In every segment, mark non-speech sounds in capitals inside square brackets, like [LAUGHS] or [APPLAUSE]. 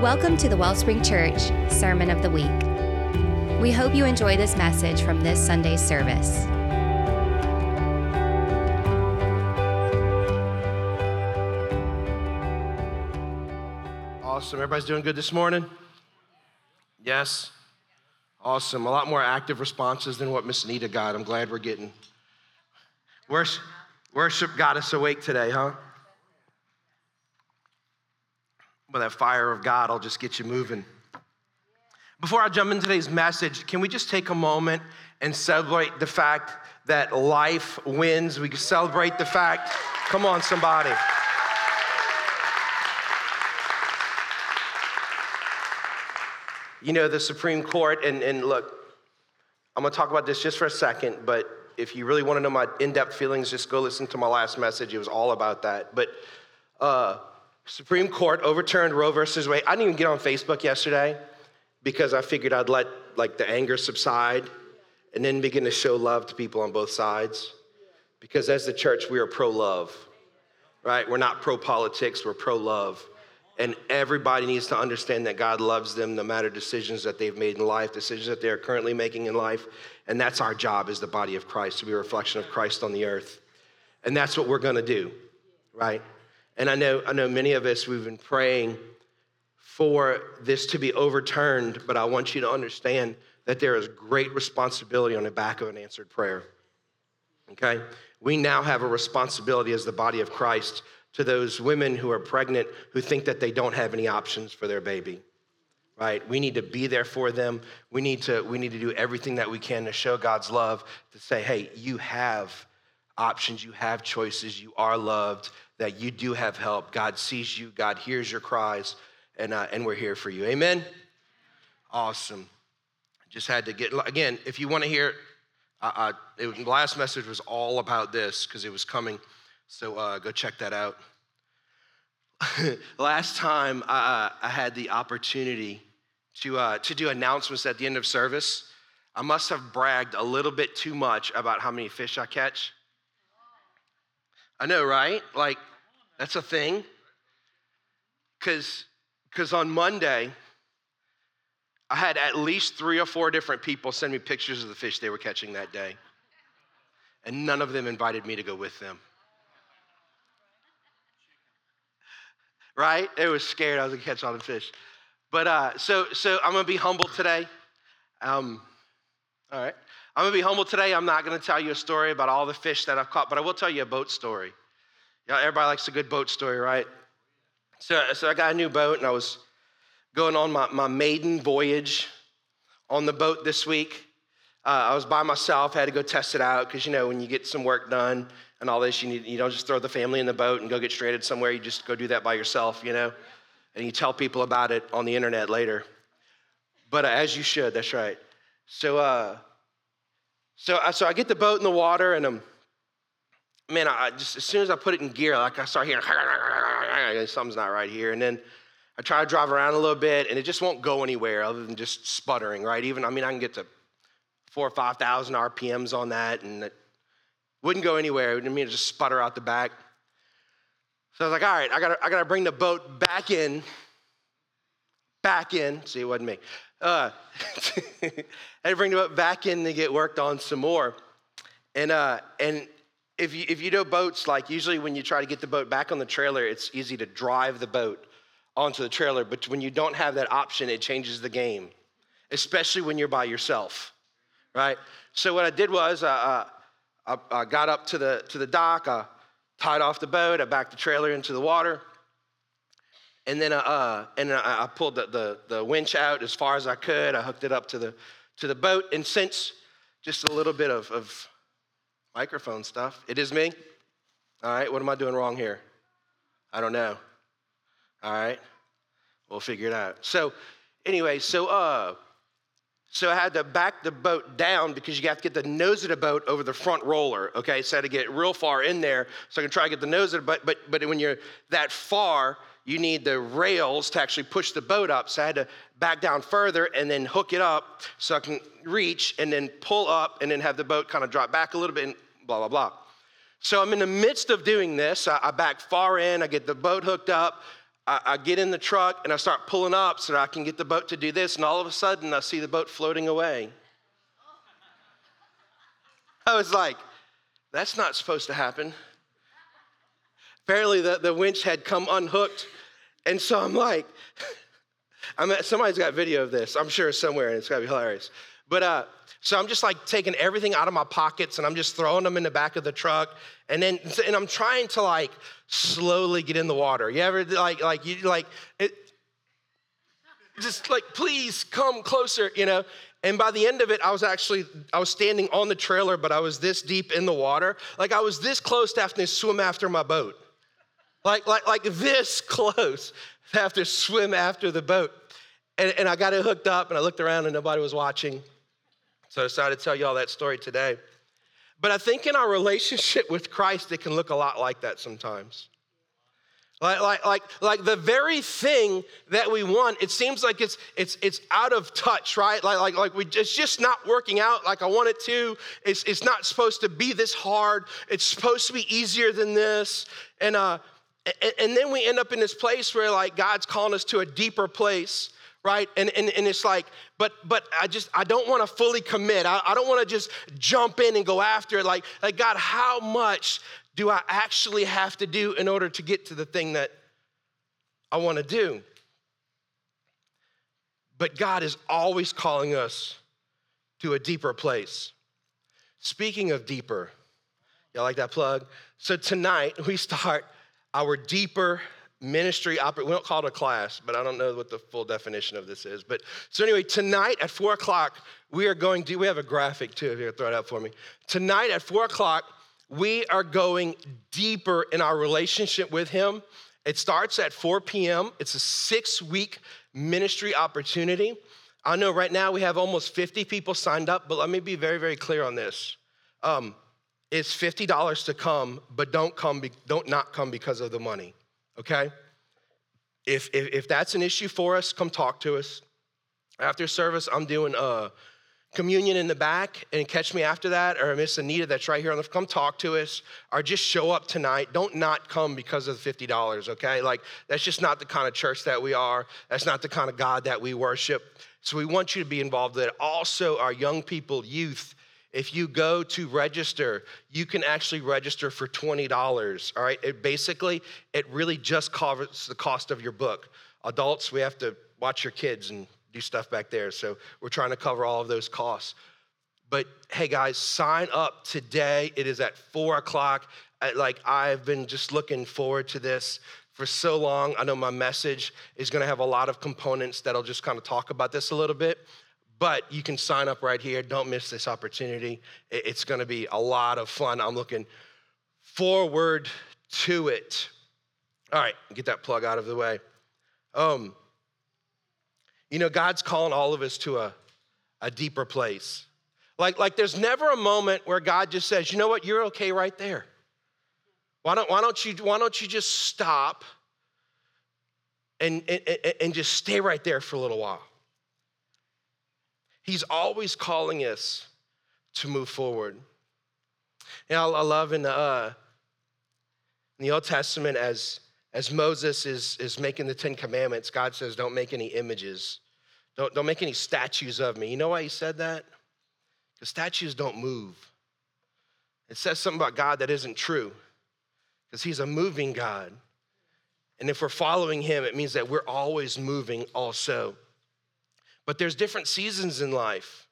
Welcome to the Wellspring Church Sermon of the Week. We hope you enjoy this message from this Sunday's service. Awesome. Everybody's doing good this morning? Yes? Awesome. A lot more active responses than what Miss Nita got. I'm glad we're getting. Worship, worship got us awake today, huh? But that fire of God will just get you moving. Before I jump into today's message, can we just take a moment and celebrate the fact that life wins? We can celebrate the fact, come on, somebody. You know, the Supreme Court, and, and look, I'm gonna talk about this just for a second, but if you really wanna know my in depth feelings, just go listen to my last message. It was all about that. But uh, Supreme Court overturned Roe versus Wade. I didn't even get on Facebook yesterday because I figured I'd let like the anger subside and then begin to show love to people on both sides. Because as the church, we are pro love, right? We're not pro politics, we're pro love. And everybody needs to understand that God loves them no matter decisions that they've made in life, decisions that they're currently making in life. And that's our job as the body of Christ, to be a reflection of Christ on the earth. And that's what we're gonna do, right? And I know, I know many of us, we've been praying for this to be overturned, but I want you to understand that there is great responsibility on the back of an answered prayer. Okay? We now have a responsibility as the body of Christ to those women who are pregnant who think that they don't have any options for their baby right we need to be there for them we need to we need to do everything that we can to show god's love to say hey you have options you have choices you are loved that you do have help. God sees you god hears your cries and uh, and we're here for you. Amen? Awesome. Just had to get again if you want to hear uh, uh, last message was all about this because it was coming. So uh, go check that out. [LAUGHS] Last time uh, I had the opportunity to, uh, to do announcements at the end of service, I must have bragged a little bit too much about how many fish I catch. I know, right? Like, that's a thing. Because because on Monday, I had at least three or four different people send me pictures of the fish they were catching that day. And none of them invited me to go with them. right? It was scared I was gonna catch all the fish. But uh, so so I'm gonna be humble today. Um, all right. I'm gonna be humble today. I'm not gonna tell you a story about all the fish that I've caught, but I will tell you a boat story. Yeah, everybody likes a good boat story, right? So, so I got a new boat and I was going on my, my maiden voyage on the boat this week. Uh, I was by myself, had to go test it out because you know when you get some work done, and all this. You, need, you don't just throw the family in the boat and go get stranded somewhere. You just go do that by yourself, you know? And you tell people about it on the internet later. But uh, as you should, that's right. So, uh, so, so I get the boat in the water and I'm, man, I just, as soon as I put it in gear, like I start hearing, [LAUGHS] something's not right here. And then I try to drive around a little bit and it just won't go anywhere other than just sputtering, right? Even, I mean, I can get to four or 5,000 RPMs on that and it wouldn't go anywhere. It mean to just sputter out the back. So I was like, all right, I gotta, I gotta bring the boat back in, back in. See, it wasn't me. Uh, [LAUGHS] to bring the boat back in to get worked on some more. And, uh, and if, you, if you know boats, like usually when you try to get the boat back on the trailer, it's easy to drive the boat onto the trailer. But when you don't have that option, it changes the game, especially when you're by yourself, right? So what I did was, uh, uh I, I got up to the, to the dock, I tied off the boat, I backed the trailer into the water. And then, uh, uh and I, I pulled the, the, the, winch out as far as I could. I hooked it up to the, to the boat. And since just a little bit of, of microphone stuff, it is me. All right, what am I doing wrong here? I don't know. All right, we'll figure it out. So, anyway, so uh, so I had to back the boat down because you have to get the nose of the boat over the front roller. Okay, so I had to get real far in there so I can try to get the nose of the boat. But but when you're that far, you need the rails to actually push the boat up. So I had to back down further and then hook it up so I can reach and then pull up and then have the boat kind of drop back a little bit and blah blah blah. So I'm in the midst of doing this. I, back far in. I get the boat hooked up. I, I get in the truck and I start pulling up so that I can get the boat to do this, and all of a sudden I see the boat floating away. I was like, that's not supposed to happen. Apparently, the, the winch had come unhooked. And so I'm like, [LAUGHS] I'm at, somebody's got video of this, I'm sure somewhere, and it's gotta be hilarious. But uh, so I'm just like taking everything out of my pockets and I'm just throwing them in the back of the truck. And then, and I'm trying to like slowly get in the water. You ever like, like, you like, it, just like, please come closer, you know? And by the end of it, I was actually, I was standing on the trailer, but I was this deep in the water. Like I was this close to having to swim after my boat. Like, like, like this close to [LAUGHS] have to swim after the boat. And, and I got it hooked up and I looked around and nobody was watching. So I decided to tell you all that story today. But I think in our relationship with Christ, it can look a lot like that sometimes. Like, like, like, like the very thing that we want, it seems like it's, it's, it's out of touch, right? Like, like, like we, it's just not working out like I want it to. It's, it's not supposed to be this hard. It's supposed to be easier than this. And, uh, and, then we end up in this place where like God's calling us to a deeper place right and, and, and it's like but but i just i don't want to fully commit i, I don't want to just jump in and go after it like like god how much do I actually have to do in order to get to the thing that I want to do? But God is always calling us to a deeper place. Speaking of deeper, y'all like that plug? So tonight [LAUGHS] we start our deeper ministry oper- we don't call it a class but i don't know what the full definition of this is but so anyway tonight at four o'clock we are going to we have a graphic too if you throw it out for me tonight at four o'clock we are going deeper in our relationship with Him. It starts at 4 p.m., it's a six week ministry opportunity. I know right now we have almost 50 people signed up, but let me be very, very clear on this. Um, it's $50 to come, but don't come, be, don't not come because of the money, okay? If, if, if that's an issue for us, come talk to us. After service, I'm doing a communion in the back and catch me after that, or Miss Anita that's right here on the come talk to us, or just show up tonight. Don't not come because of the $50, okay? Like that's just not the kind of church that we are. That's not the kind of God that we worship. So we want you to be involved in it. Also, our young people, youth, if you go to register, you can actually register for $20. All right. It basically, it really just covers the cost of your book. Adults, we have to watch your kids and do stuff back there. So we're trying to cover all of those costs. But hey, guys, sign up today. It is at four o'clock. Like, I've been just looking forward to this for so long. I know my message is going to have a lot of components that'll just kind of talk about this a little bit. But you can sign up right here. Don't miss this opportunity. It's going to be a lot of fun. I'm looking forward to it. All right, get that plug out of the way. Um, you know, God's calling all of us to a, a deeper place. Like, like there's never a moment where God just says, you know what, you're okay right there. Why don't, why don't, you, why don't you just stop and, and, and just stay right there for a little while? He's always calling us to move forward. And I, I love in the, uh, in the Old Testament as as Moses is, is making the Ten Commandments, God says, Don't make any images. Don't, don't make any statues of me. You know why he said that? Because statues don't move. It says something about God that isn't true, because he's a moving God. And if we're following him, it means that we're always moving also. But there's different seasons in life.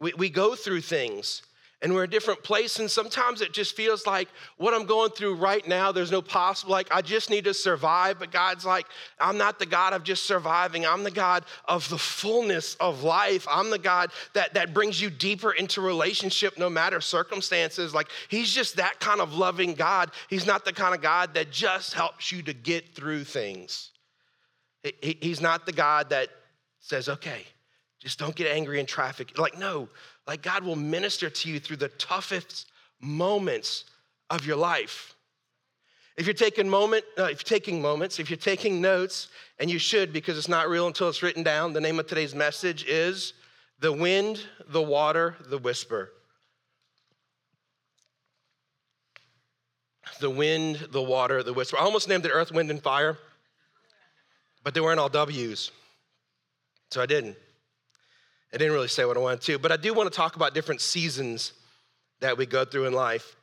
We, we go through things and we're a different place. And sometimes it just feels like what I'm going through right now, there's no possible, like I just need to survive. But God's like, I'm not the God of just surviving. I'm the God of the fullness of life. I'm the God that, that brings you deeper into relationship no matter circumstances. Like He's just that kind of loving God. He's not the kind of God that just helps you to get through things. He, he's not the God that says, okay, just don't get angry in traffic. Like, no, like God will minister to you through the toughest moments of your life. If you're taking moment, uh, if you're taking moments, if you're taking notes, and you should because it's not real until it's written down, the name of today's message is The Wind, the Water, the Whisper. The wind, the water, the whisper. I almost named it Earth, Wind, and Fire. but they weren't all W's. So I didn't. I didn't really say what I wanted to, but I do want to talk about different seasons that we go through in life.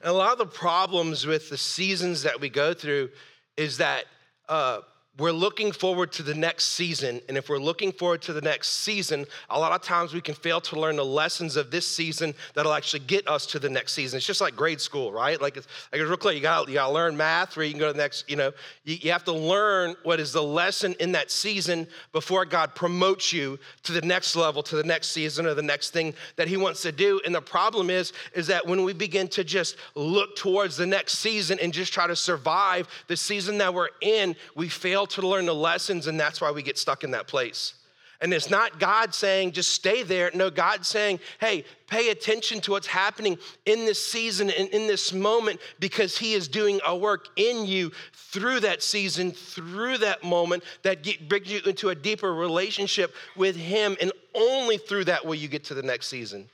And a lot of the problems with the seasons that we go through is that uh, we're looking forward to the next season. And if we're looking forward to the next season, a lot of times we can fail to learn the lessons of this season that'll actually get us to the next season. It's just like grade school, right? Like it's, like it's real clear. You got you gotta learn math where you can go to the next, you know, you, you have to learn what is the lesson in that season before God promotes you to the next level, to the next season or the next thing that he wants to do. And the problem is, is that when we begin to just look towards the next season and just try to survive the season that we're in, we fail fail to learn the lessons, and that's why we get stuck in that place. And it's not God saying, just stay there. No, God's saying, hey, pay attention to what's happening in this season and in this moment because He is doing a work in you through that season, through that moment that brings you into a deeper relationship with Him. And only through that will you get to the next season.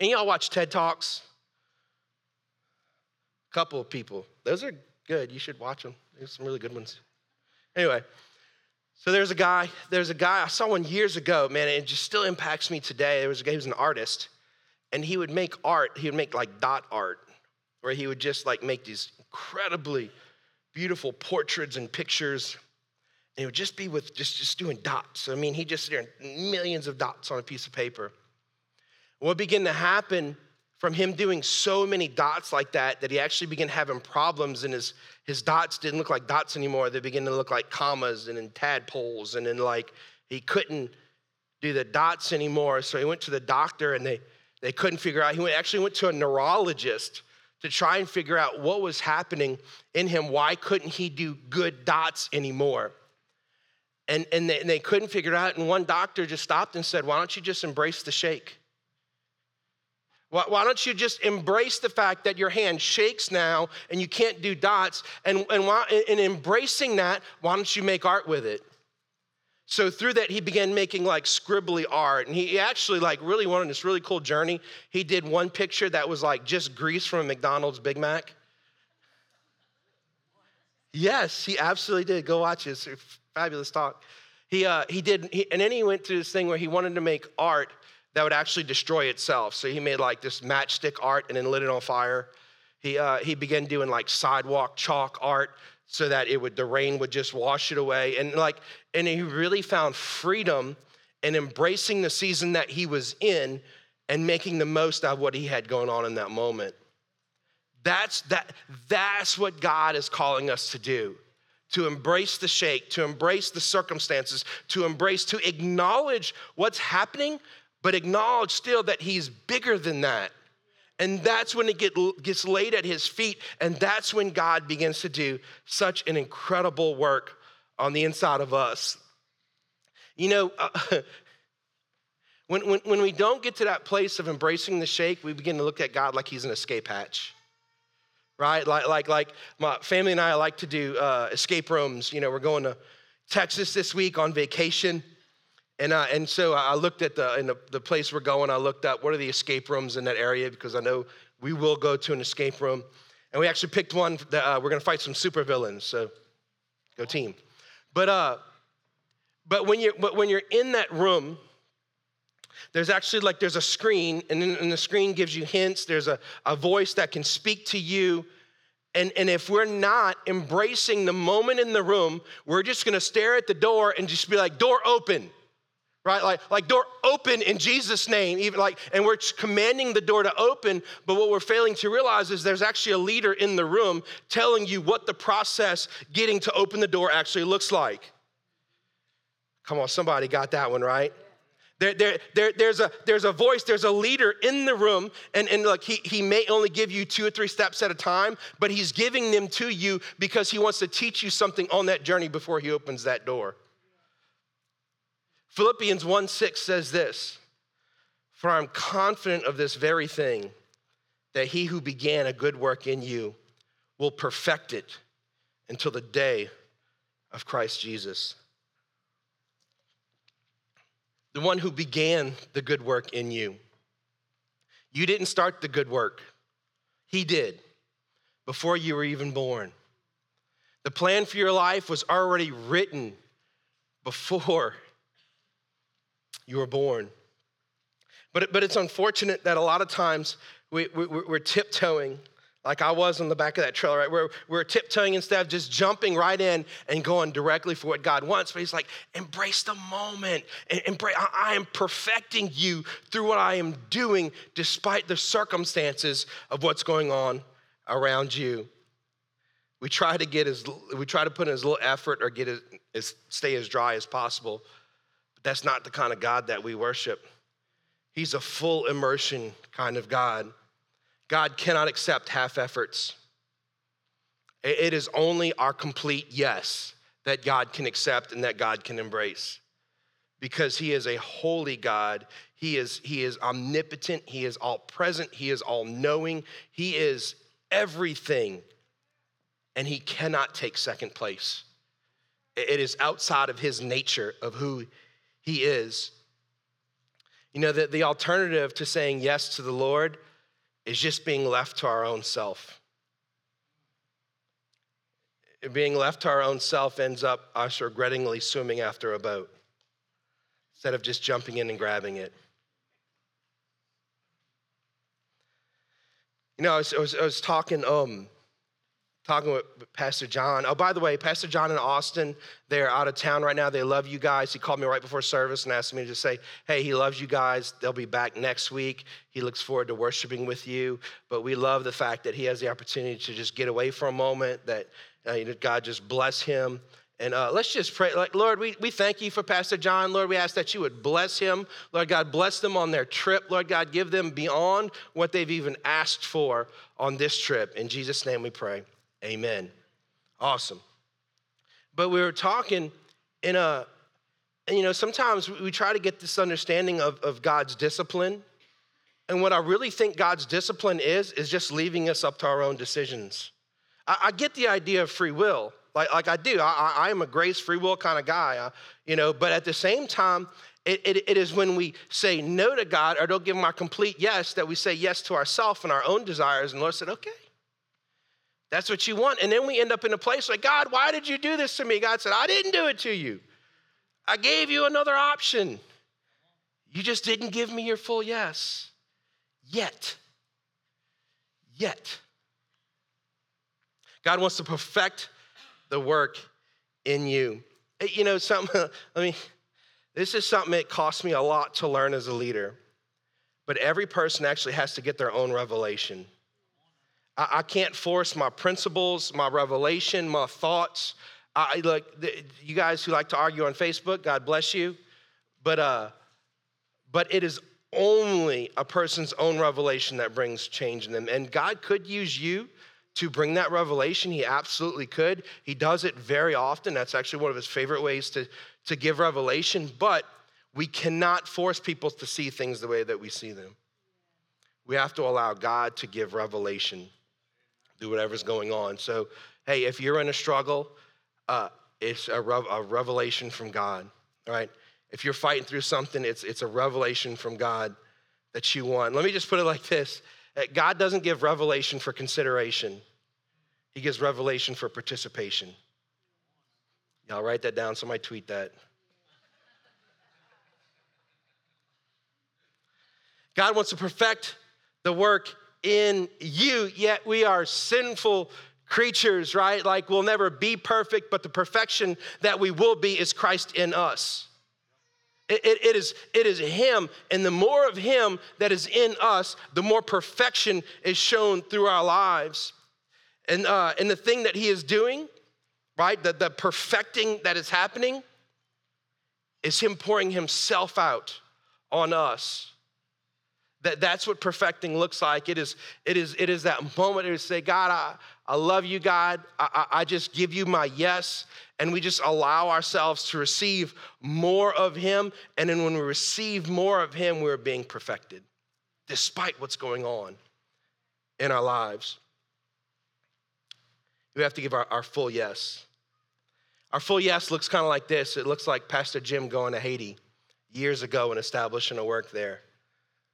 And y'all watch TED Talks? A couple of people. Those are good. You should watch them. There's some really good ones. Anyway, so there's a guy, there's a guy, I saw one years ago, man, it just still impacts me today. There was a guy, he was an artist, and he would make art, he would make like dot art, where he would just like make these incredibly beautiful portraits and pictures. And it would just be with just, just doing dots. I mean, he just there millions of dots on a piece of paper. What began to happen from him doing so many dots like that that he actually began having problems and his, his dots didn't look like dots anymore. They began to look like commas and then tadpoles and then like he couldn't do the dots anymore. So he went to the doctor and they, they couldn't figure out he went, actually went to a neurologist to try and figure out what was happening in him. Why couldn't he do good dots anymore? And, and, they, and they couldn't figure it out. And one doctor just stopped and said why don't you just embrace the shake why, why, don't you just embrace the fact that your hand shakes now and you can't do dots? And, and while, in embracing that, why don't you make art with it? So through that, he began making like scribbly art. And he actually like really went on this really cool journey. He did one picture that was like just grease from a McDonald's Big Mac. Yes, he absolutely did. Go watch this. Fabulous talk. He, uh, he did, he, and then he went through this thing where he wanted to make art that would actually destroy itself. So he made like this matchstick art and then lit it on fire. He, uh, he began doing like sidewalk chalk art so that it would the rain would just wash it away and like and he really found freedom in embracing the season that he was in and making the most of what he had going on in that moment that's that that's what god is calling us to do to embrace the shake to embrace the circumstances to embrace to acknowledge what's happening but acknowledge still that he's bigger than that. And that's when it get, gets laid at his feet, and that's when God begins to do such an incredible work on the inside of us. You know, uh, [LAUGHS] when, when, when we don't get to that place of embracing the shake, we begin to look at God like he's an escape hatch right? Like, like, like my family and I like to do uh, escape rooms. You know, we're going to Texas this week on vacation. And, uh, and so I looked at the, in the, the place we're going, I looked up what are the escape rooms in that area because I know we will go to an escape room. And we actually picked one that uh, we're gonna fight some supervillains, so go team. But, uh, but, when you're, but when you're in that room, there's actually like there's a screen, and, then, and the screen gives you hints. There's a, a voice that can speak to you. And, and if we're not embracing the moment in the room, we're just gonna stare at the door and just be like, door open right? Like like door open in jesus name even like and we're commanding the door to open but what we're failing to realize is there's actually a leader in the room telling you what the process getting to open the door actually looks like. Come on somebody got that one right. There, there, there, there's, a, there's a voice, there's a leader in the room, and, and like he, he may only give you two or three steps at a time, but he's giving them to you because he wants to teach you something on that journey before he opens that door. Philippians 1 6 says this For I'm confident of this very thing, that he who began a good work in you will perfect it until the day of Christ Jesus. The one who began the good work in you. You didn't start the good work, he did before you were even born. The plan for your life was already written before you were born. But, but it's unfortunate that a lot of times we, we, we're tiptoeing, like I was on the back of that trailer, right? We're, we're tiptoeing instead of just jumping right in and going directly for what God wants. But He's like, embrace the moment. Embrace, I am perfecting you through what I am doing, despite the circumstances of what's going on around you. We try to get as we try to put in as little effort or get as, as stay as dry as possible. But that's not the kind of God that we worship. He's a full immersion kind of God. God cannot accept half efforts. It is only our complete yes that God can accept and that God can embrace. Because He is a holy God. He is, he is omnipotent. He is all present. He is all knowing. He is everything. And He cannot take second place. It is outside of His nature of who He is. You know, that the alternative to saying yes to the Lord is just being left to our own self. Being left to our own self ends up us regrettingly swimming after a boat instead of just jumping in and grabbing it. You know, I was, I was, I was talking um, talking with Pastor John. Oh, by the way, Pastor John and Austin, they're out of town right now. They love you guys. He called me right before service and asked me to say, hey, he loves you guys. They'll be back next week. He looks forward to worshiping with you. But we love the fact that he has the opportunity to just get away for a moment, that uh, God just bless him. And uh, let's just pray. Like, Lord, we, we thank you for Pastor John. Lord, we ask that you would bless him. Lord God, bless them on their trip. Lord God, give them beyond what they've even asked for on this trip. In Jesus' name we pray. Amen. Awesome. But we were talking in a, and you know, sometimes we try to get this understanding of, of God's discipline. And what I really think God's discipline is, is just leaving us up to our own decisions. I, I get the idea of free will, like, like I do. I, I am a grace, free will kind of guy, uh, you know, but at the same time, it, it, it is when we say no to God or don't give Him our complete yes that we say yes to ourselves and our own desires. And Lord said, okay, that's what you want. And then we end up in a place like, God, why did you do this to me? God said, I didn't do it to you. I gave you another option. You just didn't give me your full yes. Yet. Yet. God wants to perfect the work in you. You know, something, [LAUGHS] I mean, this is something that cost me a lot to learn as a leader. But every person actually has to get their own revelation. I, I can't force my principles, my revelation, my thoughts. I look, you guys who like to argue on Facebook, God bless you. But uh, but it is only a person's own revelation that brings change in them. And God could use you to bring that revelation. He absolutely could. He does it very often. That's actually one of his favorite ways to, to give revelation. But we cannot force people to see things the way that we see them. We have to allow God to give revelation through whatever's going on. So, hey, if you're in a struggle, uh, it's a, a revelation from God, right? If you're fighting through something, it's, it's a revelation from God that you want. Let me just put it like this uh, God doesn't give revelation for consideration, He gives revelation for participation. Y'all write that down, somebody tweet that. God wants to perfect the work in you, yet we are sinful creatures, right? Like we'll never be perfect, but the perfection that we will be is Christ in us. It, it, it, is, it is Him, and the more of Him that is in us, the more perfection is shown through our lives. And, uh, and the thing that He is doing, right, the, the perfecting that is happening, is Him pouring Himself out on us. That, that's what perfecting looks like. It is, it is, it is that moment to say, God, I, I love you, God. I, I, just give you my yes. And we just allow ourselves to receive more of Him. And then when we receive more of Him, we're being perfected, despite what's going on in our lives. We have to give our, our full yes. Our full yes looks kind of like this it looks like Pastor Jim going to Haiti years ago and establishing a work there.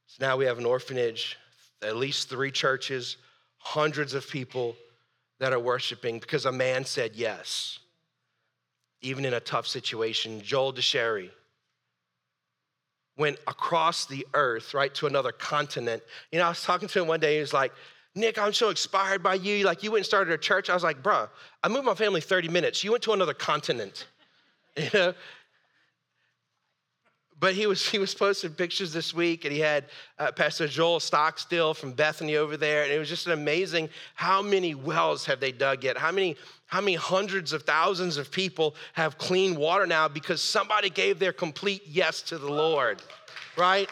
So now we have an orphanage, at least three churches, hundreds of people that are worshiping because a man said yes, even in a tough situation. Joel DeSherry went across the earth, right, to another continent. You know, I was talking to him one day, he was like, Nick, I'm so inspired by you. Like, you went and started a church. I was like, bruh, I moved my family 30 minutes. You went to another continent. [LAUGHS] You know, but he was [LAUGHS] he was posting pictures this week and he had uh, pastor joel stockstill from bethany over there. And it was just an amazing how many wells have they dug yet? How many how many hundreds of thousands of people have clean water now because somebody gave their complete yes to the lord right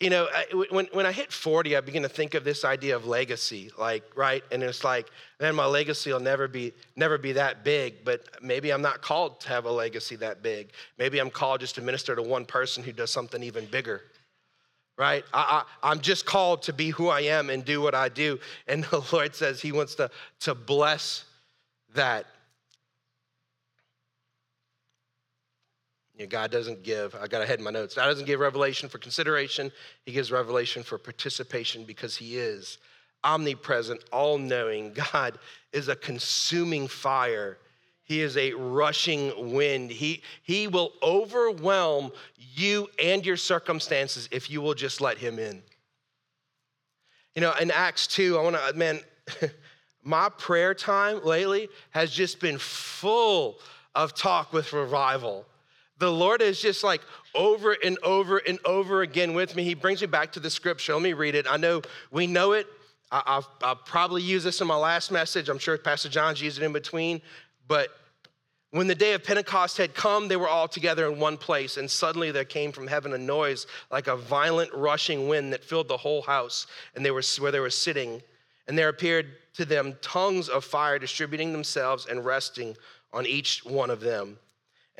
you know, when, when I hit 40, I begin to think of this idea of legacy, like, right? And it's like, man, my legacy will never be, never be that big, but maybe I'm not called to have a legacy that big. Maybe I'm called just to minister to one person who does something even bigger, right? I, I, I'm just called to be who I am and do what I do. And [LAUGHS] the Lord says He wants to, to bless that. You know, God doesn't give, I got ahead in my notes. God doesn't give revelation for consideration, He gives revelation for participation because He is omnipresent, all knowing. [LAUGHS] God is a consuming fire. He is a rushing wind. He, he will overwhelm you and your circumstances if you will just let Him in. You know, in Acts 2, I want to, man, [LAUGHS] my prayer time lately has just been full of talk with revival the Lord is just like over and over and over again with me. He brings me back to the scripture. Let me read it. I know we know it. I, will I'll probably use this in my last message. I'm sure Pastor John's used it in between. But when the day of Pentecost had come, they were all together in one place, and suddenly there came from heaven a noise like a violent rushing wind that filled the whole house, and they were where they were sitting. And there appeared to them tongues of fire distributing themselves and resting on each one of them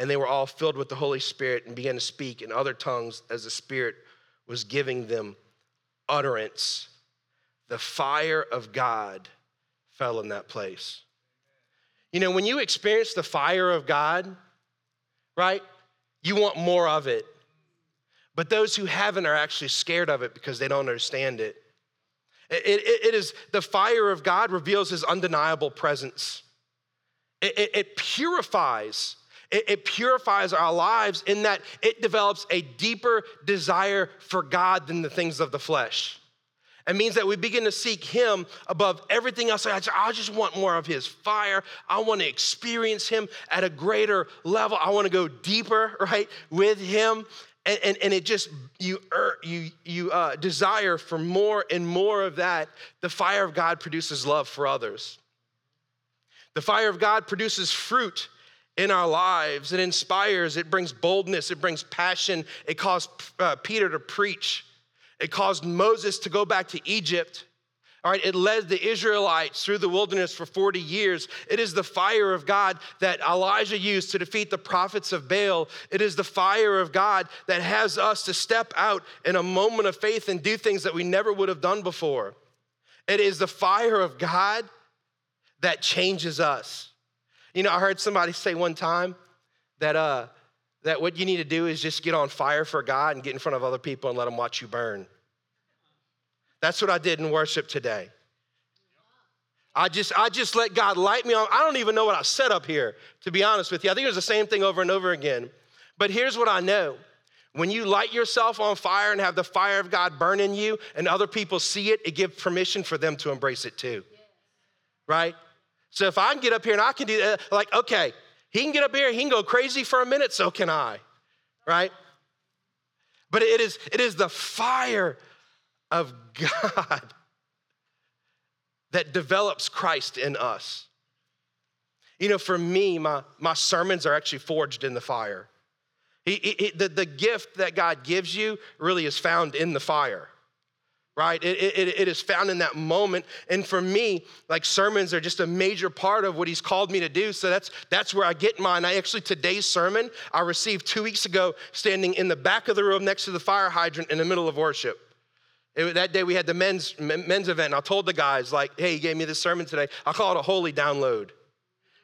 and they were all filled with the Holy Spirit and began to speak in other tongues as the Spirit was giving them utterance. The fire of God fell in that place. You know, when you experience the fire of God, right, you want more of it. But those who haven't are actually scared of it because they don't understand it. It, it, it is the fire of God reveals his undeniable presence. It, it, it purifies it, it purifies our lives in that it develops a deeper desire for God than the things of the flesh. It means that we begin to seek Him above everything else. I just want more of His fire. I want to experience Him at a greater level. I want to go deeper, [LAUGHS] right, with Him. And, and, and it just, you, you, you uh, desire for more and more of that. The fire of God produces love for others. The fire of God produces fruit in our lives. It inspires, it brings boldness, it brings passion. It caused uh, Peter to preach, it caused Moses to go back to Egypt. All right, it led the Israelites through the wilderness for 40 years. It is the fire of God that Elijah used to defeat the prophets of Baal. It is the fire of God that has us to step out in a moment of faith and do things that we never would have done before. It is the fire of God that changes us. You know, I heard somebody say one time that, uh, that what you need to do is just get on fire for God and get in front of other people and let them watch you burn. That's what I did in worship today. I just, I just let God light me on. I don't even know what I set up here, to be honest with you. I think it was the same thing over and over again. But here's what I know when you light yourself on fire and have the fire of God burn in you and other people see it, it gives permission for them to embrace it too. Right? So if I can get up here and I can do that, like, okay, he can get up here, he can go crazy for a minute, so can I, right? But it is, it is the fire of God [LAUGHS] that develops Christ in us. You know, for me, my, my sermons are actually forged in the fire. He, he, the, the gift that God gives you really is found in the fire right? It, it, it is found in that moment. And for me, like sermons are just a major part of what he's called me to do. So that's, that's where I get mine. I actually, today's sermon, I received two weeks ago, standing in the back of the room next to the fire hydrant in the middle of worship. It, that day we had the men's, men's event, and I told the guys, like, hey, he gave me this sermon today. I call it a holy download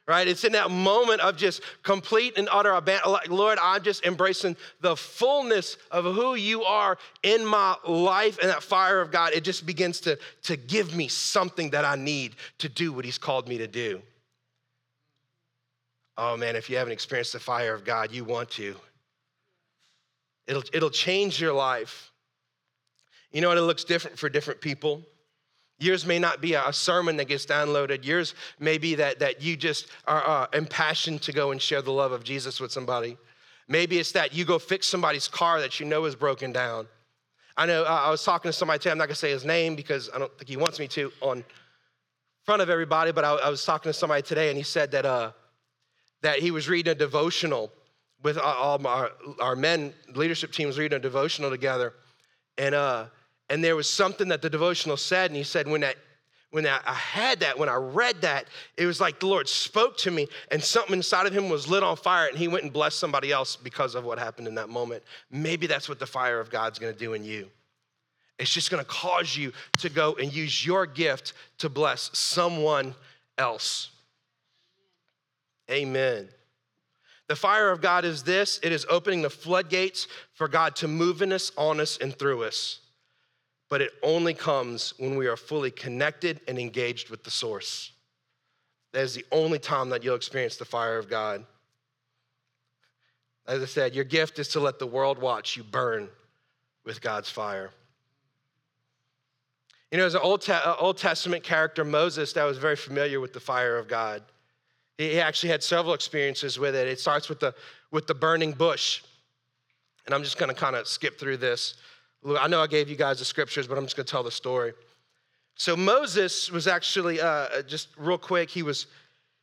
right? It's in that moment of just complete and utter abandon. Like, Lord, I'm just embracing the fullness of who you are in my life and that fire of God. It just begins to, to give me something that I need to do what He's called me to do. Oh man, if you haven't experienced the fire of God, you want to. It'll, it'll change your life. You know what? It looks different for different people. Yours may not be a sermon that gets downloaded. Yours may be that, that you just are uh, impassioned to go and share the love of Jesus with somebody. Maybe it's that you go fix somebody's car that you know is broken down. I know uh, I was talking to somebody today, I'm not gonna say his name because I don't think he wants me to on front of everybody, but I, I was talking to somebody today and he said that, uh, that he was reading a devotional with all our, our men, leadership team was reading a devotional together. And, uh, and there was something that the devotional said, and he said, when that when I had that, when I read that, it was like the Lord spoke to me and something inside of him was lit on fire and he went and blessed somebody else because of what happened in that moment. Maybe that's what the fire of God's gonna do in you. It's just gonna cause you to go and use your gift to bless someone else. Amen. The fire of God is this it is opening the floodgates for God to move in us, on us, and through us. But it only comes when we are fully connected and engaged with the source. That is the only time that you'll experience the fire of God. As I said, your gift is to let the world watch you burn with God's fire. You know, there's an Old, Te- uh, Old Testament character, Moses, that was very familiar with the fire of God. He actually had several experiences with it. It starts with the, with the burning bush. And I'm just going to kind of skip through this. I know I gave you guys the scriptures, but I'm just going to tell the story. So Moses was actually uh, just real quick. He was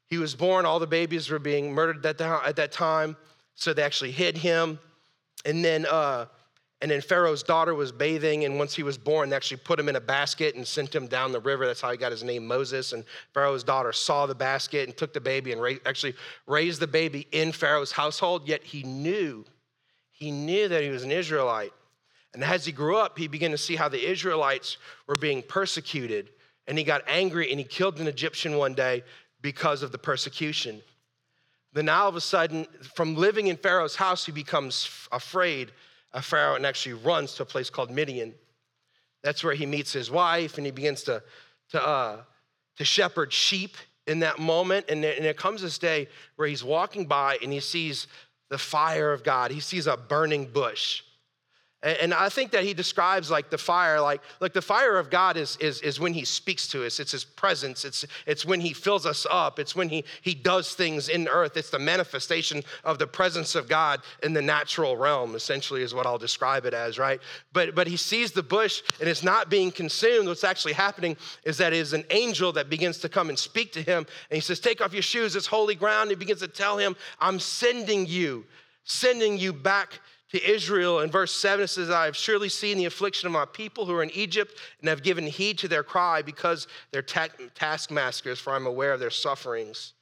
he was born. All the babies were being murdered at that, at that time, so they actually hid him. And then uh, and then Pharaoh's daughter was bathing, and once he was born, they actually put him in a basket and sent him down the river. That's how he got his name Moses. And Pharaoh's daughter saw the basket and took the baby and ra- actually raised the baby in Pharaoh's household. Yet he knew, he knew that he was an Israelite. And as he grew up, he began to see how the Israelites were being persecuted. And he got angry and he killed an Egyptian one day because of the persecution. Then all of a sudden, from living in Pharaoh's house, he becomes afraid of Pharaoh and actually runs to a place called Midian. That's where he meets his wife and he begins to, to, uh, to shepherd sheep in that moment. And there, and there comes this day where he's walking by and he sees the fire of God, he sees a burning bush. And I think that he describes like the fire, like, like the fire of God is, is, is when he speaks to us. It's his presence. It's, it's when he fills us up. It's when he, he does things in earth. It's the manifestation of the presence of God in the natural realm, essentially, is what I'll describe it as, right? But, but he sees the bush and it's not being consumed. What's actually happening is that it is an angel that begins to come and speak to him. And he says, Take off your shoes. It's holy ground. He begins to tell him, I'm sending you, sending you back to Israel. In verse 7, it says, I have surely seen the affliction of my people who are in Egypt and have given heed to their cry because they're ta- taskmasters, for I'm aware of their sufferings.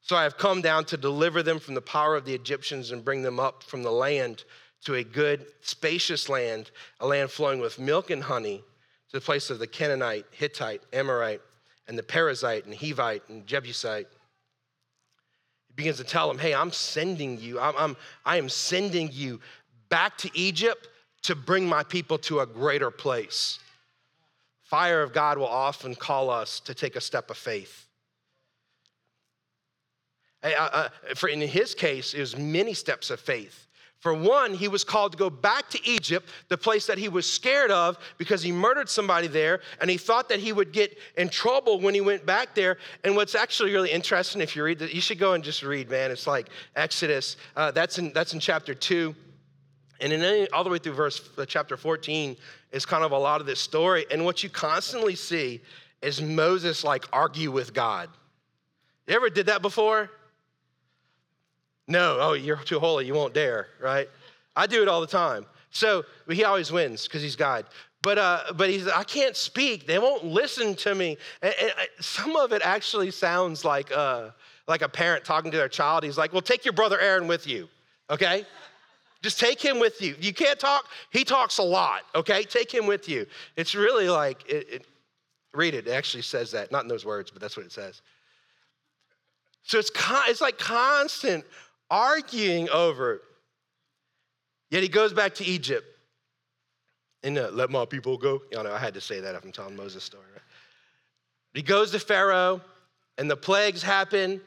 So I have come down to deliver them from the power of the Egyptians and bring them up from the land to a good, spacious land, a land flowing with milk and honey, to the place of the Canaanite, Hittite, Amorite, and the Perizzite, and Hivite, and Jebusite begins to tell him, Hey, I'm sending you. I'm, I'm, I am sending you back to Egypt to bring my people to a greater place. Fire of God will often call us to take a step of faith. Uh, uh, for in his case, it was many steps of faith. For one, he was called to go back to Egypt, the place that he was scared of because he murdered somebody there, and he thought that he would get in trouble when he went back there. And what's actually really interesting, if you read that, you should go and just read, man. It's like Exodus. Uh, that's in that's in chapter two, and then all the way through verse uh, chapter 14 is kind of a lot of this story. And what you constantly see is Moses like argue with God. You ever did that before? No, oh, you're too holy, you won't dare, right? I do it all the time. So he always wins because he's God. But, uh, but he's, I can't speak. They won't listen to me. And, and some of it actually sounds like, uh, like a parent talking to their child. He's like, well, take your brother Aaron with you, okay? Just take him with you. You can't talk. He talks a lot, okay? Take him with you. It's really like, it, it, read it. It actually says that. Not in those words, but that's what it says. So it's, con- it's like constant arguing over it. Yet he goes back to Egypt and uh, let my people go. Y'all know, I had to say that if I'm telling Moses' story, right? He goes to Pharaoh, and the plagues happen.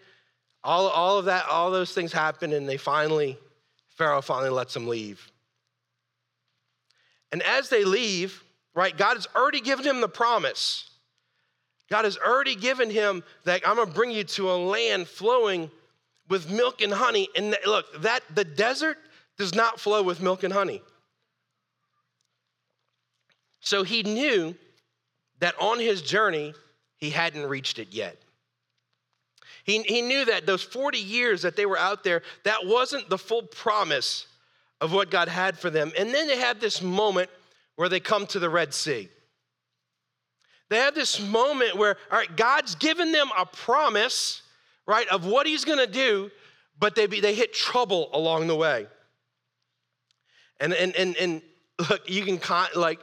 All, all of that, all those things happen, and they finally, Pharaoh finally lets them leave. And as they leave, right, God has already given him the promise. God has already given him that I'm gonna bring you to a land flowing with milk and honey. And look, that the desert does not flow with milk and honey. So he knew that on his journey, he hadn't reached it yet. He, he knew that those 40 years that they were out there, that wasn't the full promise of what God had for them. And then they have this moment where they come to the Red Sea. They have this moment where, all right, God's given them a promise, right, of what He's gonna do, but they, be, they hit trouble along the way. And, and, and, and look, you can, con- like,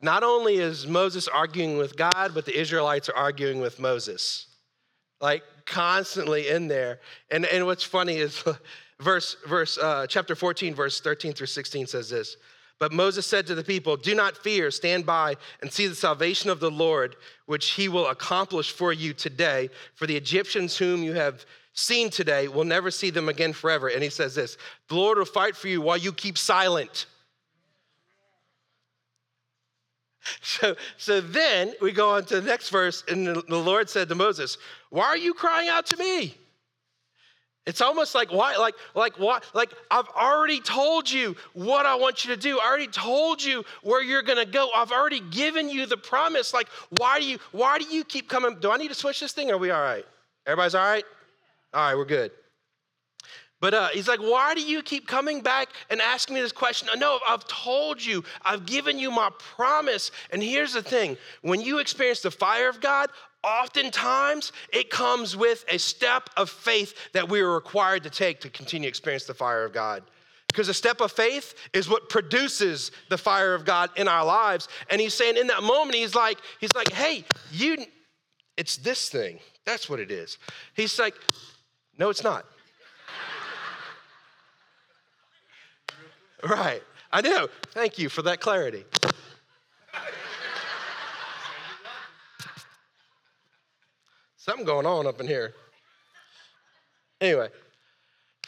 not only is Moses arguing with God, but the Israelites are arguing with Moses. Like, constantly in there. And, and what's funny is [LAUGHS] verse, verse uh, chapter 14, verse 13 through 16 says this. But Moses said to the people, Do not fear, stand by and see the salvation of the Lord, which he will accomplish for you today. For the Egyptians whom you have seen today will never see them again forever. And he says this The Lord will fight for you while you keep silent. [LAUGHS] So, so then we go on to the next verse, and the, the Lord said to Moses, Why are you crying out to me? It's almost like why, like, like what, like I've already told you what I want you to do. I already told you where you're gonna go. I've already given you the promise. Like, why do you, why do you keep coming? Do I need to switch this thing? Are we all right? Everybody's all right? All right, we're good. But uh, he's like, why do you keep coming back and asking me this question? No, I've told you, I've given you my promise. And here's the thing when you experience the fire of God, oftentimes it comes with a step of faith that we are required to take to continue to experience the fire of God. Because a step of faith is what produces the fire of God in our lives. And he's saying in that moment, he's like, he's like, hey, you, it's this thing. That's what it is. He's like, no, it's not. [LAUGHS] Right. I know. Thank you for that clarity. Something going on up in here. Anyway,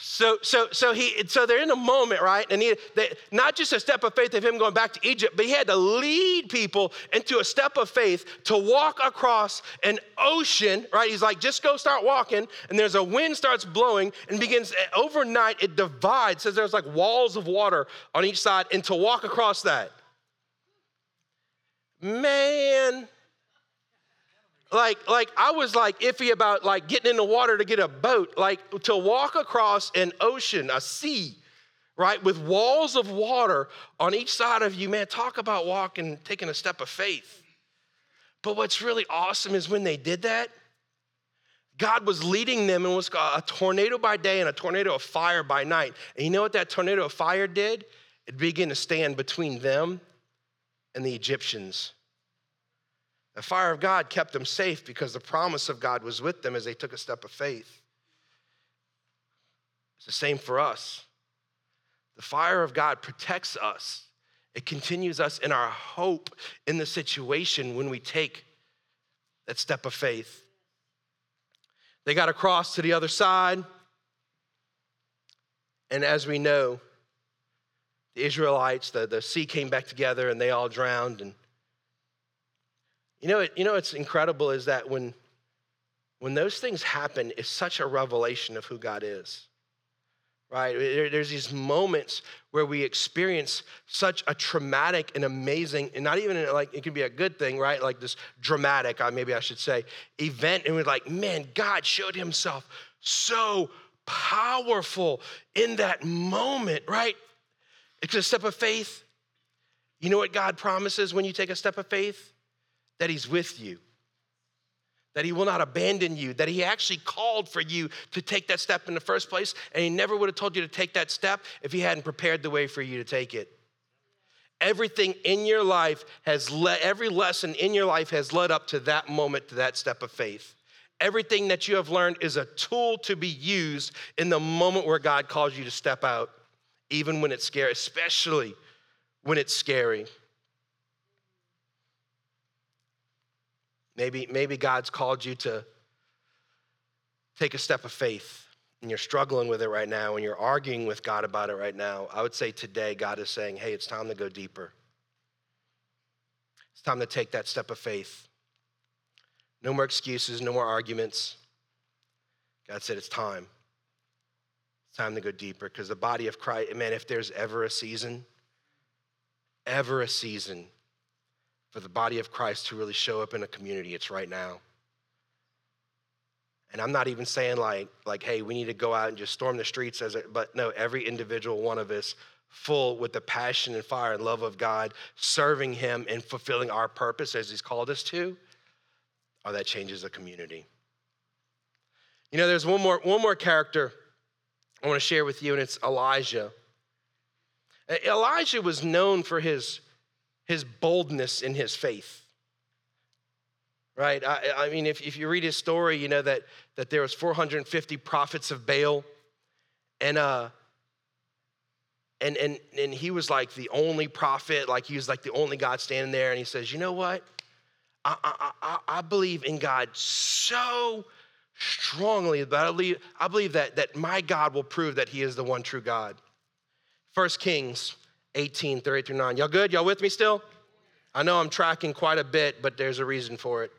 so, so, so he, so they're in a moment, right? And he, they, not just a step of faith of him going back to Egypt, but he had to lead people into a step of faith to walk across an ocean, right? He's like, just go start walking, and there's a wind starts blowing and begins eh, overnight. It divides, says there's like walls of water on each side, and to walk across that, man, like like i was like iffy about like getting in the water to get a boat. Like to walk across an ocean a sea right with walls of water on each side of you man talk about walking taking a step of faith. But what's really awesome is when they did that god was leading them and was a tornado by day and a tornado of fire by night. And you know what that tornado of fire did? It began to stand between them and the egyptians the fire of God kept them safe because the promise of God was with them as they took a step of faith. It's the same for us. The fire of God protects us, it continues us in our hope in the situation when we take that step of faith. They got across to the other side. And as we know, the Israelites, the, the sea came back together and they all drowned. And you know, you know what's incredible is that when, when those things happen, it's such a revelation of who God is. Right? there's these moments where we experience such a traumatic and amazing, and not even like it can be a good thing, right? Like this dramatic, uh, maybe I should say, event. And we're like, man, God showed himself so powerful in that moment, right? It's a step of faith. You know what God promises when you take a step of faith? That He's with you, that He will not abandon you, that He actually called for you to take that step in the first place, and He never would have told you to take that step if He hadn't prepared the way for you to take it. Everything in your life has led, every lesson in your life has led up to that moment, to that step of faith. everything that you have learned is a tool to be used in the moment where God calls you to step out, even when it's scary, especially when it's scary. Maybe, maybe God's called you to take a step of faith and you're struggling with it right now and you're arguing with God about it right now. I would say today, God is saying, hey, it's time to go deeper. It's time to take that step of faith. No more excuses, no more arguments. God said, it's time. It's time to go deeper because the body of Christ, man, if there's ever a season, ever a season for the body of Christ to really show up in a community, it's right now. And I'm not even saying like, like, hey, we need to go out and just storm the streets as it, but no, every individual one of us full with the passion and fire and love of God, serving Him and fulfilling our purpose as He's called us to, or that changes the community. You know, there's one more, one more character I want to share with you, and it's Elijah. Elijah was known for his, his boldness in his faith. Right? I, I mean, if, if you read his story, you know that, that there was 450 prophets of Baal, and uh, and and and he was like the only prophet, like he was like the only God standing there, and he says, you know what? I, I, I, I believe in God so strongly that I believe, I believe that, that my God will prove that he is the one true God. First Kings 18, 30 through 9. Y'all good? Y'all with me still? I know I'm tracking quite a bit, but there's a reason for it.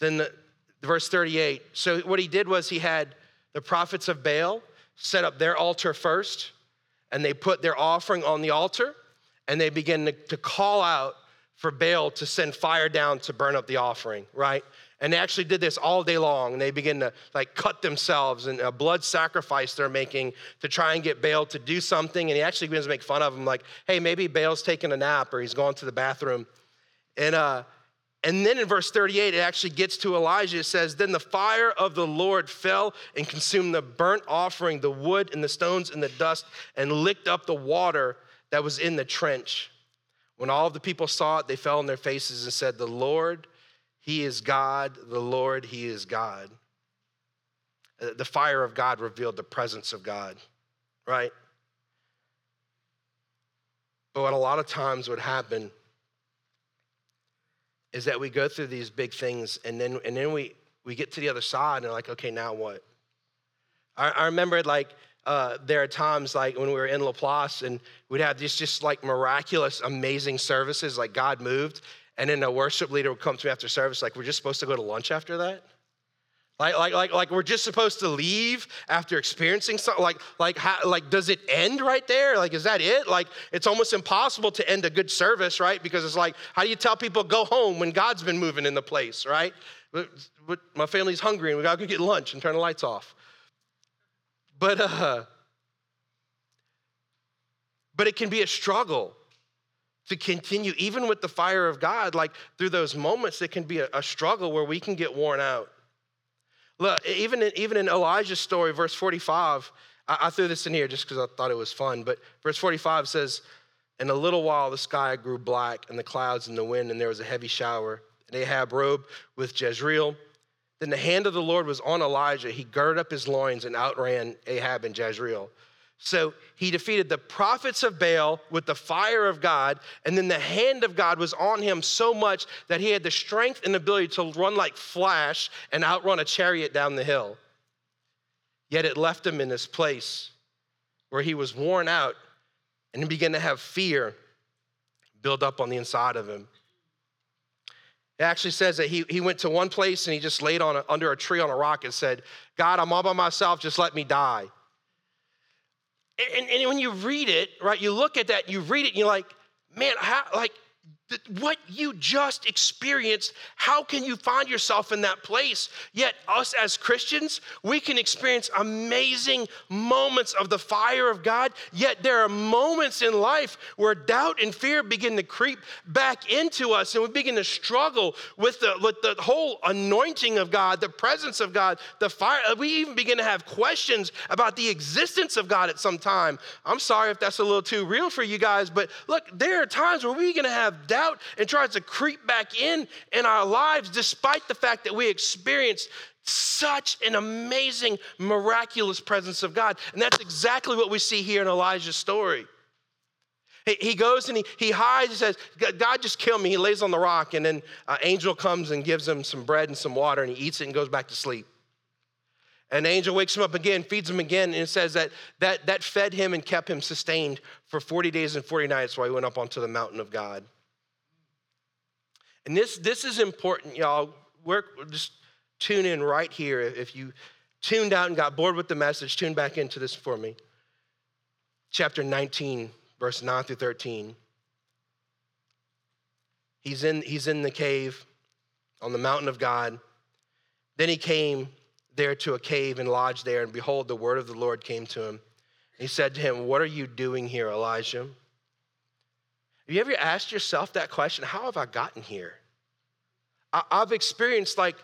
Then the, verse 38. So what he did was he had the prophets of Baal set up their altar first, and they put their offering on the altar, and they began to, to call out for Baal to send fire down to burn up the offering, right? And they actually did this all day long. And they begin to like cut themselves and a blood sacrifice they're making to try and get Baal to do something. And he actually begins to make fun of him, like, hey, maybe Baal's taking a nap or he's going to the bathroom. And uh, and then in verse 38, it actually gets to Elijah. It says, Then the fire of the Lord fell and consumed the burnt offering, the wood and the stones and the dust, and licked up the water that was in the trench. When all the people saw it, they fell on their faces and said, The Lord he is God, the Lord, He is God. Uh, the fire of God revealed the presence of God, right? But what a lot of times would happen is that we go through these big things and then, and then we, we get to the other side and like, okay, now what? I, I remember like uh, there are times like when we were in LaPlace and we'd have these just like miraculous, amazing services, like God moved, and then a worship leader would come to me after service, like, we're just supposed to go to lunch after that? Like, like, like, like we're just supposed to leave after experiencing something? Like, like, how, like, does it end right there? Like, is that it? Like, it's almost impossible to end a good service, right? Because it's like, how do you tell people go home when God's been moving in the place, right? But, but my family's hungry and we gotta go get lunch and turn the lights off. But, uh, but it can be a struggle to continue, even with the fire of God, like through those moments, it can be a, a struggle where we can get worn out. Look, even in, even in Elijah's story, verse 45, I, I threw this in here just because I thought it was fun, but verse 45 says, In a little while the sky grew black, and the clouds and the wind, and there was a heavy shower. And Ahab rode with Jezreel. Then the hand of the Lord was on Elijah. He girded up his loins and outran Ahab and Jezreel. So he defeated the prophets of Baal with the fire of God, and then the hand of God was on him so much that he had the strength and ability to run like flash and outrun a chariot down the hill. Yet it left him in this place where he was worn out and he began to have fear build up on the inside of him. It actually says that he, he went to one place and he just laid on a, under a tree on a rock and said, God, I'm all by myself, just let me die. And, and when you read it, right, you look at that, you read it, and you're like, man, how, like, what you just experienced, how can you find yourself in that place? Yet, us as Christians, we can experience amazing moments of the fire of God. Yet, there are moments in life where doubt and fear begin to creep back into us, and we begin to struggle with the, with the whole anointing of God, the presence of God, the fire. We even begin to have questions about the existence of God at some time. I'm sorry if that's a little too real for you guys, but look, there are times where we're going to have doubt doubt and tries to creep back in in our lives, despite the fact that we experience such an amazing, miraculous presence of God. And that's exactly what we see here in Elijah's story. He goes and he, he hides. He says, God, just kill me. He lays on the rock, and then an angel comes and gives him some bread and some water, and he eats it and goes back to sleep. An angel wakes him up again, feeds him again, and it says that, that that fed him and kept him sustained for 40 days and 40 nights while he went up onto the mountain of God. And this, this is important, y'all. We're, just tune in right here. If you tuned out and got bored with the message, tune back into this for me. Chapter 19, verse 9 through 13. He's in, he's in the cave on the mountain of God. Then he came there to a cave and lodged there, and behold, the word of the Lord came to him. He said to him, What are you doing here, Elijah? Have you ever asked yourself that question? How have I gotten here? I've experienced like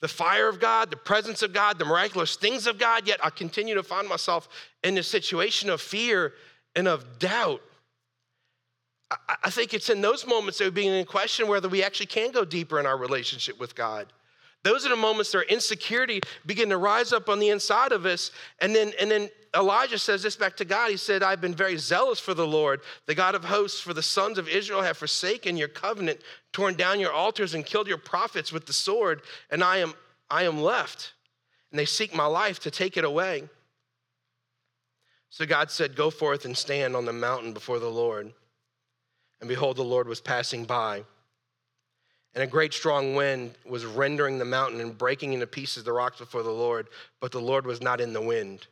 the fire of God, the presence of God, the miraculous things of God, yet I continue to find myself in a situation of fear and of doubt. I think it's in those moments that we begin to question whether we actually can go deeper in our relationship with God. Those are the moments where insecurity begin to rise up on the inside of us. And then, and then Elijah says this back to God. He said, I've been very zealous for the Lord, the God of hosts, for the sons of Israel have forsaken your covenant, torn down your altars, and killed your prophets with the sword, and I am I am left. And they seek my life to take it away. So God said, Go forth and stand on the mountain before the Lord. And behold, the Lord was passing by. And a great strong wind was rendering the mountain and breaking into pieces the rocks before the Lord, but the Lord was not in the wind.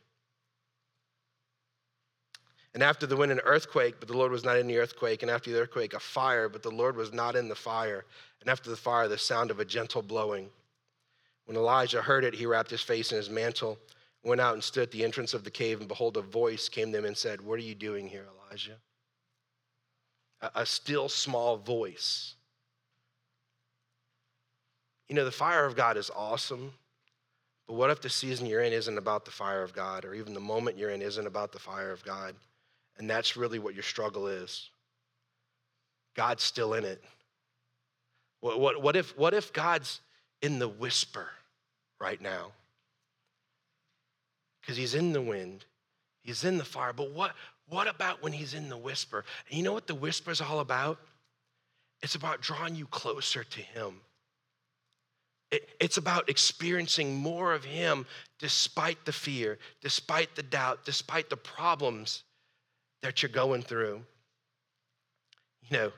And after the wind, an earthquake, but the Lord was not in the earthquake. And after the earthquake, a fire, but the Lord was not in the fire. And after the fire, the sound of a gentle blowing. When Elijah heard it, he wrapped his face in his mantle went out and stood at the entrance of the cave, and behold, a voice came to him and said, What are you doing here, Elijah? A, a still small voice. You know, the fire of God is awesome, but what if the season you're in isn't about the fire of God, or even the moment you're in isn't about the fire of God? And that's really what your struggle is. God's still in it. What, what, what, if, what if God's in the whisper right now? because he's in the wind, he's in the fire. But what, what about when he's in the whisper? And you know what the whisper is all about? It's about drawing you closer to him. It, it's about experiencing more of him despite the fear, despite the doubt, despite the problems that you're going through. You know,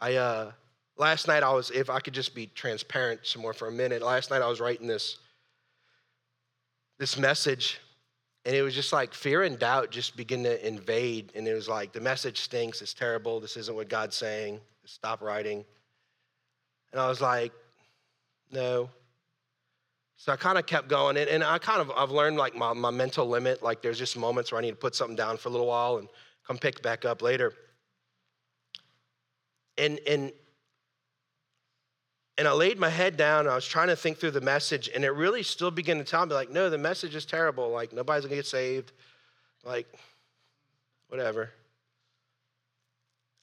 I uh last night I was if I could just be transparent some more for a minute. Last night I was writing this this message, and it was just like fear and doubt just begin to invade. And it was like, the message stinks, it's terrible, this isn't what God's saying, stop writing. And I was like, no. So I kind of kept going, and, and I kind of I've learned like my, my mental limit. Like there's just moments where I need to put something down for a little while and come pick back up later. And and and I laid my head down I was trying to think through the message, and it really still began to tell me, like, no, the message is terrible. Like, nobody's gonna get saved. Like, whatever.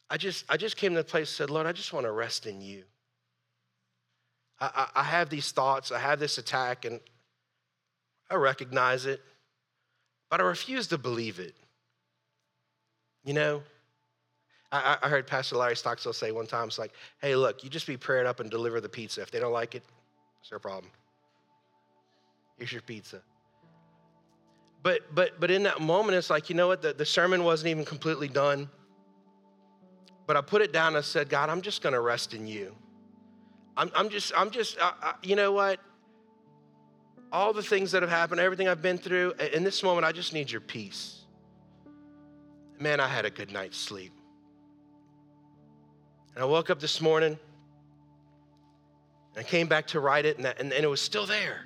I just, I just came to the place said, Lord, I just want to rest in you. I, I, have these thoughts, I have this attack, and I recognize it, but I refuse to believe it. You know, I, I heard Pastor Larry Stockstill say one time, it's like, hey, look, you just be prayed up and deliver the pizza. If they don't like it, it's their problem. Here's your pizza. But but but in that moment, it's like, you know what? The, the sermon wasn't even completely done. But I put it down and said, God, I'm just gonna rest in you. I'm, I'm just, I'm just, I, I, you know what? All the things that have happened, everything I've been through, in this moment, I just need your peace. Man, I had a good night's sleep. And I woke up this morning and I came back to write it, and, that, and, and, it was still there.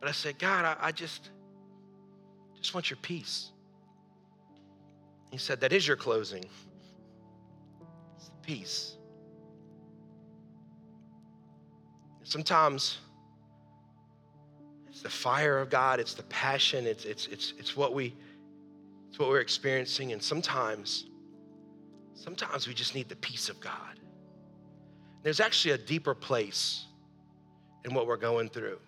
But I said, God, I, I just, just want your peace. He said, That is your closing. Peace. Sometimes it's the fire of God, it's the passion, it's, it's, it's, it's what we It's what we're experiencing. And sometimes, sometimes we just need the peace of God. There's actually a deeper place in what we're going through.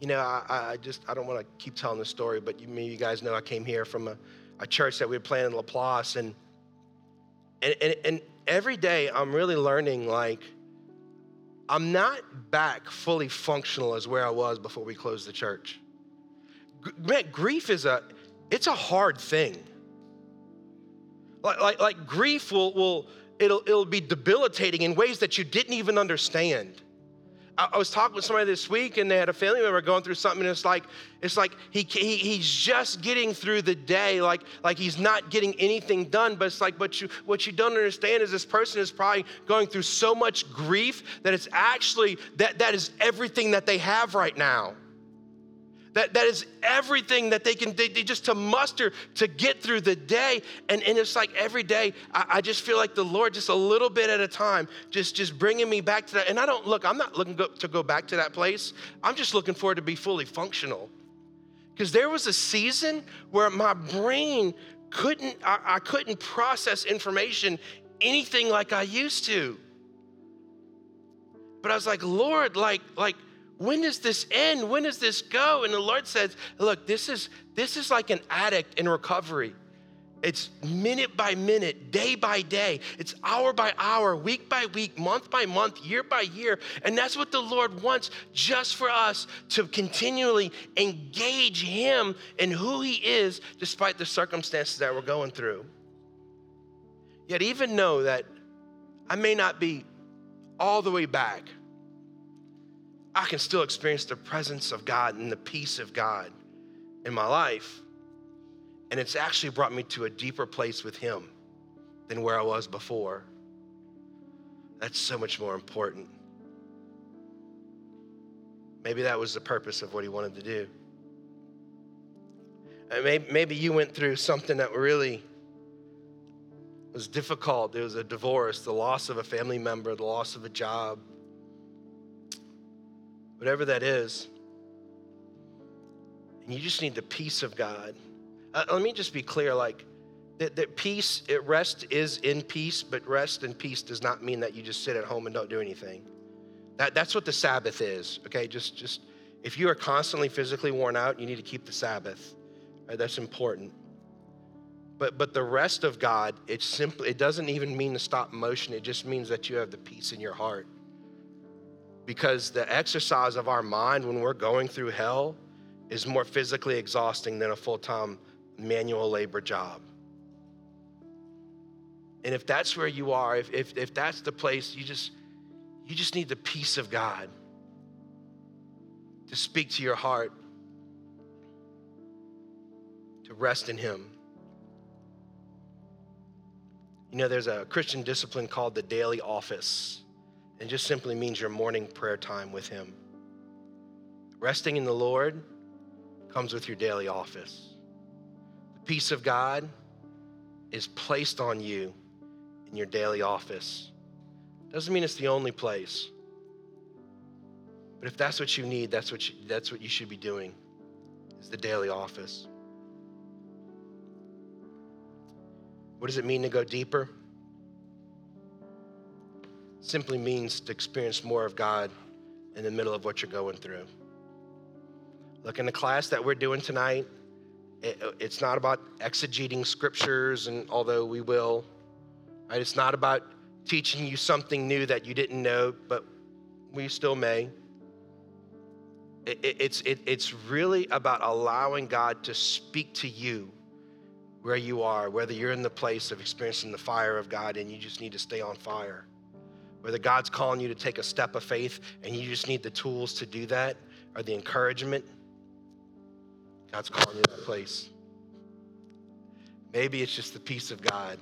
You know, I, I just, I don't want to keep telling the story, but you, you guys know I came here from a, a church that we were planning in LaPlace. And, and, and, and every day I'm really learning, like, I'm not back fully functional as where I was before we closed the church. Man, grief is a, it's a hard thing. Like, like, like grief will, will it'll, it'll be debilitating in ways that you didn't even understand. I, was talking with somebody this week and they had a family member going through something and it's like, it's like he, he, he's just getting through the day, like, like he's not getting anything done. But it's like, but you, what you don't understand is this person is probably going through so much grief that it's actually, that, that is everything that they have right now. That, that is everything that they can, they, they just to muster to get through the day. And, and it's like every day, I, I, just feel like the Lord, just a little bit at a time, just, just bringing me back to that. And I don't look, I'm not looking to go back to that place. I'm just looking forward to be fully functional. Because there was a season where my brain couldn't, I, I couldn't process information anything like I used to. But I was like, Lord, like, like, when does this end? When does this go? And the Lord says, look, this is this is like an addict in recovery. It's minute by minute, day by day. It's hour by hour, week by week, month by month, year by year. And that's what the Lord wants just for us to continually engage Him in who He is despite the circumstances that we're going through. Yet, even know that I may not be all the way back I can still experience the presence of God and the peace of God in my life. And it's actually brought me to a deeper place with Him than where I was before. That's so much more important. Maybe that was the purpose of what He wanted to do. Uh, maybe, maybe you went through something that really was difficult. There was a divorce, the loss of a family member, the loss of a job whatever that is. And you just need the peace of God. Uh, let me just be clear like, that, that peace, it, rest is in peace, but rest and peace does not mean that you just sit at home and don't do anything. That, that's what the Sabbath is, okay? Just, just if you are constantly physically worn out, you need to keep the Sabbath. Right? That's important. But, but the rest of God, it simply it doesn't even mean to stop motion. It just means that you have the peace in your heart because the exercise of our mind when we're going through hell is more physically exhausting than a full time manual labor job. And if that's where you are, if, if, if that's the place, you just, you just need the peace of God to speak to your heart, to rest in Him. You know, there's a Christian discipline called the daily office. It just simply means your morning prayer time with Him. Resting in the Lord comes with your daily office. The peace of God is placed on you in your daily office. Doesn't mean it's the only place. But if that's what you need, that's what you, that's what you should be doing. Is the daily office. What does it mean to go deeper? Simply means to experience more of God in the middle of what you're going through. Look, in the class that we're doing tonight, it, it's not about exegeting scriptures, and although we will, right? It's not about teaching you something new that you didn't know, but we still may. It, it, it's, it's really about allowing God to speak to you where you are, whether you're in the place of experiencing the fire of God and you just need to stay on fire whether God's calling you to take a step of faith and you just need the tools to do that or the encouragement, God's calling you to that place. Maybe it's just the peace of God.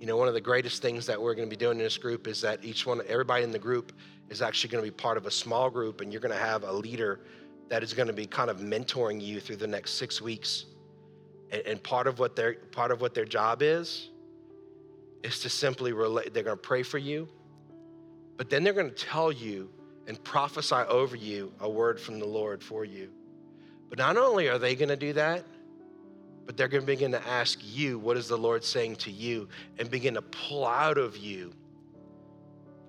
You know, one of the greatest things that we're going to be doing in this group is that each one, everybody in the group is actually going to be part of a small group, and you're going to have a leader that is going to be kind of mentoring you through the next six weeks. And, part of what their part of what their job is is to simply relate. They're going to pray for you, but then they're going to tell you and prophesy over you a word from the Lord for you. But not only are they going to do that, but they're going to begin to ask you, what is the Lord saying to you? And begin to pull out of you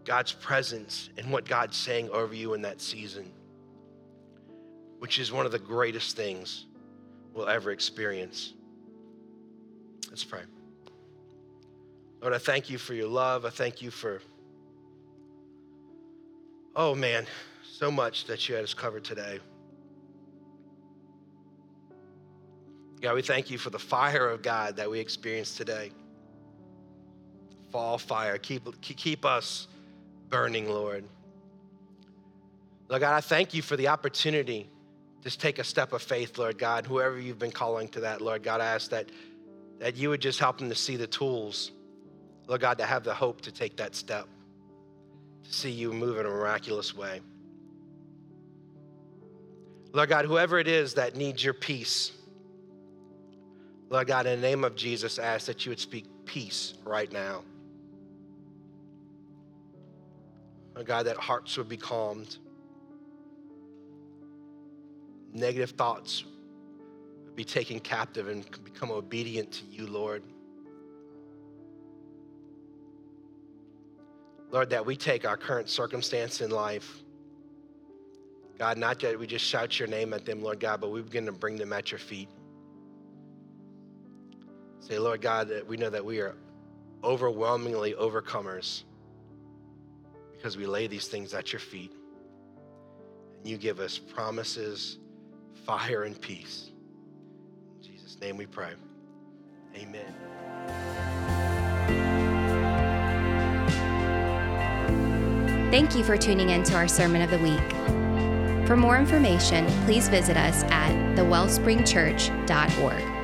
God's presence and what God's saying over you in that season, which is one of the greatest things we'll ever experience. Let's pray. Lord, I thank you for your love. I thank you for, oh man, so much that you had us covered today. God, we thank you for the fire of God that we experienced today. Fall fire. Keep, keep us burning, Lord. Lord God, I thank you for the opportunity to take a step of faith, Lord God. Whoever you've been calling to that, Lord God, I ask that, that you would just help them to see the tools, Lord God, to have the hope to take that step, to see you move in a miraculous way. Lord God, whoever it is that needs your peace, Lord God, in the name of Jesus, I ask that you would speak peace right now. Lord God, that hearts would be calmed. Negative thoughts would be taken captive and become obedient to you, Lord. Lord, that we take our current circumstance in life, God, not that we just shout your name at them, Lord God, but we begin to bring them at your feet. Say, Lord God, that we know that we are overwhelmingly overcomers because we lay these things at your feet. And you give us promises, fire, and peace. In Jesus' name we pray. Amen. Thank you for tuning in to our Sermon of the Week. For more information, please visit us at thewellspringchurch.org.